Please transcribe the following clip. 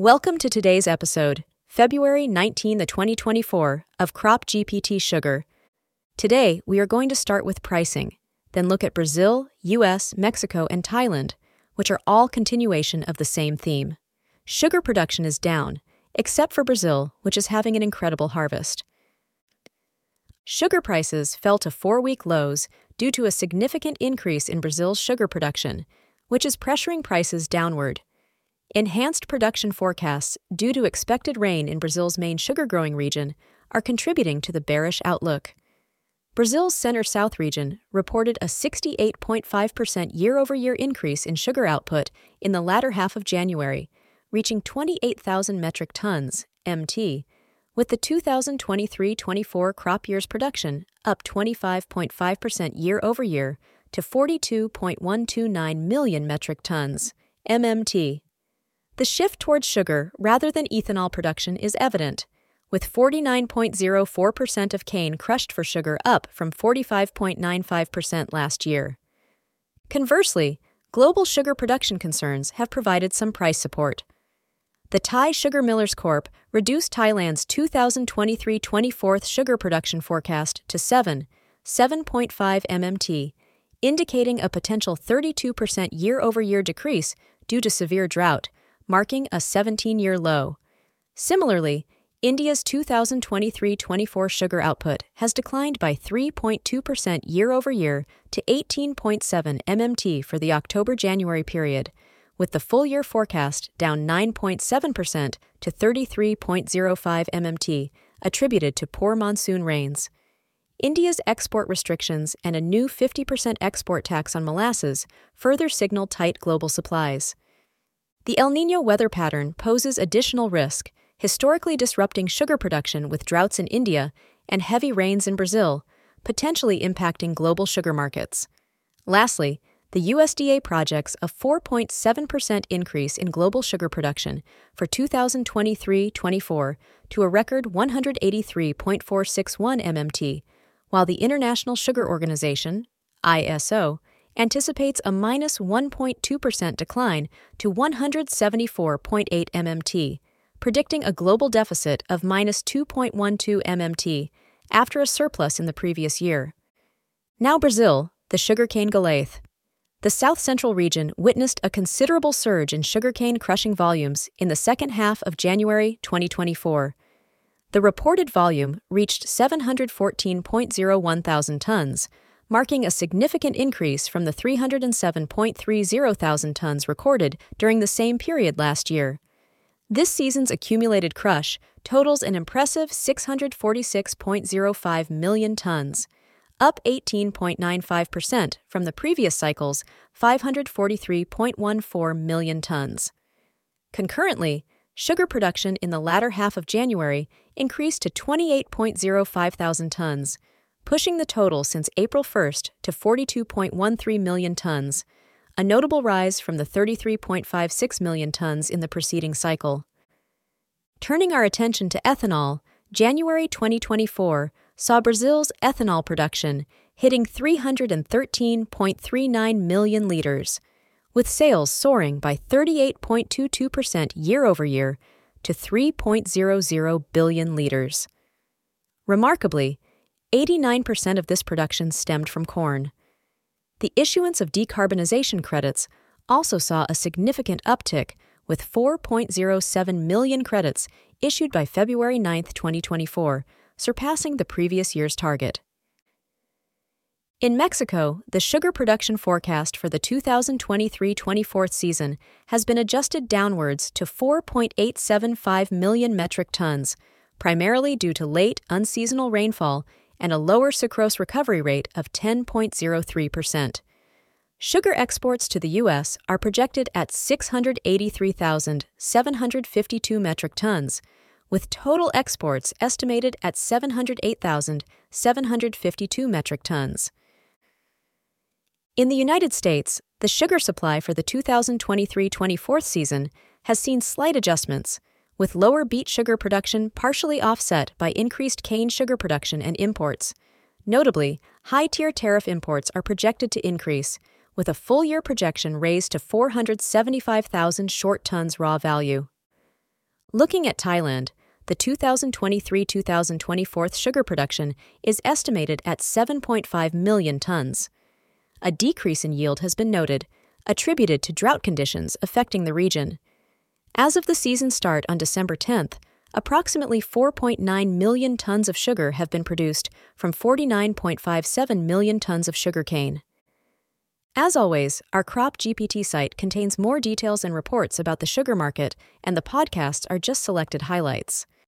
Welcome to today's episode, February 19, 2024, of Crop GPT Sugar. Today, we are going to start with pricing, then look at Brazil, US, Mexico, and Thailand, which are all continuation of the same theme. Sugar production is down, except for Brazil, which is having an incredible harvest. Sugar prices fell to four week lows due to a significant increase in Brazil's sugar production, which is pressuring prices downward. Enhanced production forecasts due to expected rain in Brazil's main sugar growing region are contributing to the bearish outlook. Brazil's center south region reported a 68.5% year over year increase in sugar output in the latter half of January, reaching 28,000 metric tons, MT, with the 2023 24 crop year's production up 25.5% year over year to 42.129 million metric tons, MMT. The shift towards sugar rather than ethanol production is evident, with 49.04% of cane crushed for sugar up from 45.95% last year. Conversely, global sugar production concerns have provided some price support. The Thai Sugar Millers Corp reduced Thailand's 2023 24th sugar production forecast to 7, 7.5 MMT, indicating a potential 32% year over year decrease due to severe drought marking a 17 year low. Similarly, India's 2023 24 sugar output has declined by 3.2% year over year to 18.7 MMT for the October January period, with the full year forecast down 9.7% to 33.05 MMT, attributed to poor monsoon rains. India's export restrictions and a new 50% export tax on molasses further signal tight global supplies. The El Nino weather pattern poses additional risk, historically disrupting sugar production with droughts in India and heavy rains in Brazil, potentially impacting global sugar markets. Lastly, the USDA projects a 4.7% increase in global sugar production for 2023 24 to a record 183.461 MMT, while the International Sugar Organization, ISO, anticipates a minus 1.2% decline to 174.8 MMT, predicting a global deficit of minus 2.12 MMT after a surplus in the previous year. Now, Brazil, the sugarcane Goliath. The south central region witnessed a considerable surge in sugarcane crushing volumes in the second half of January 2024. The reported volume reached 714.01 thousand tons marking a significant increase from the 307.30 thousand tons recorded during the same period last year. This season's accumulated crush totals an impressive 646.05 million tons, up 18.95% from the previous cycle's 543.14 million tons. Concurrently, sugar production in the latter half of January increased to 28.05 thousand tons, pushing the total since April 1st to 42.13 million tons, a notable rise from the 33.56 million tons in the preceding cycle. Turning our attention to ethanol, January 2024 saw Brazil's ethanol production hitting 313.39 million liters, with sales soaring by 38.22% year over year to 3.00 billion liters. Remarkably, 89% of this production stemmed from corn. The issuance of decarbonization credits also saw a significant uptick, with 4.07 million credits issued by February 9, 2024, surpassing the previous year's target. In Mexico, the sugar production forecast for the 2023 24 season has been adjusted downwards to 4.875 million metric tons, primarily due to late, unseasonal rainfall and a lower sucrose recovery rate of 10.03%. Sugar exports to the U.S. are projected at 683,752 metric tons, with total exports estimated at 708,752 metric tons. In the United States, the sugar supply for the 2023 24th season has seen slight adjustments with lower beet sugar production partially offset by increased cane sugar production and imports. Notably, high tier tariff imports are projected to increase, with a full year projection raised to 475,000 short tons raw value. Looking at Thailand, the 2023 2024 sugar production is estimated at 7.5 million tons. A decrease in yield has been noted, attributed to drought conditions affecting the region. As of the season start on December 10th, approximately 4.9 million tons of sugar have been produced from 49.57 million tons of sugarcane. As always, our Crop GPT site contains more details and reports about the sugar market, and the podcasts are just selected highlights.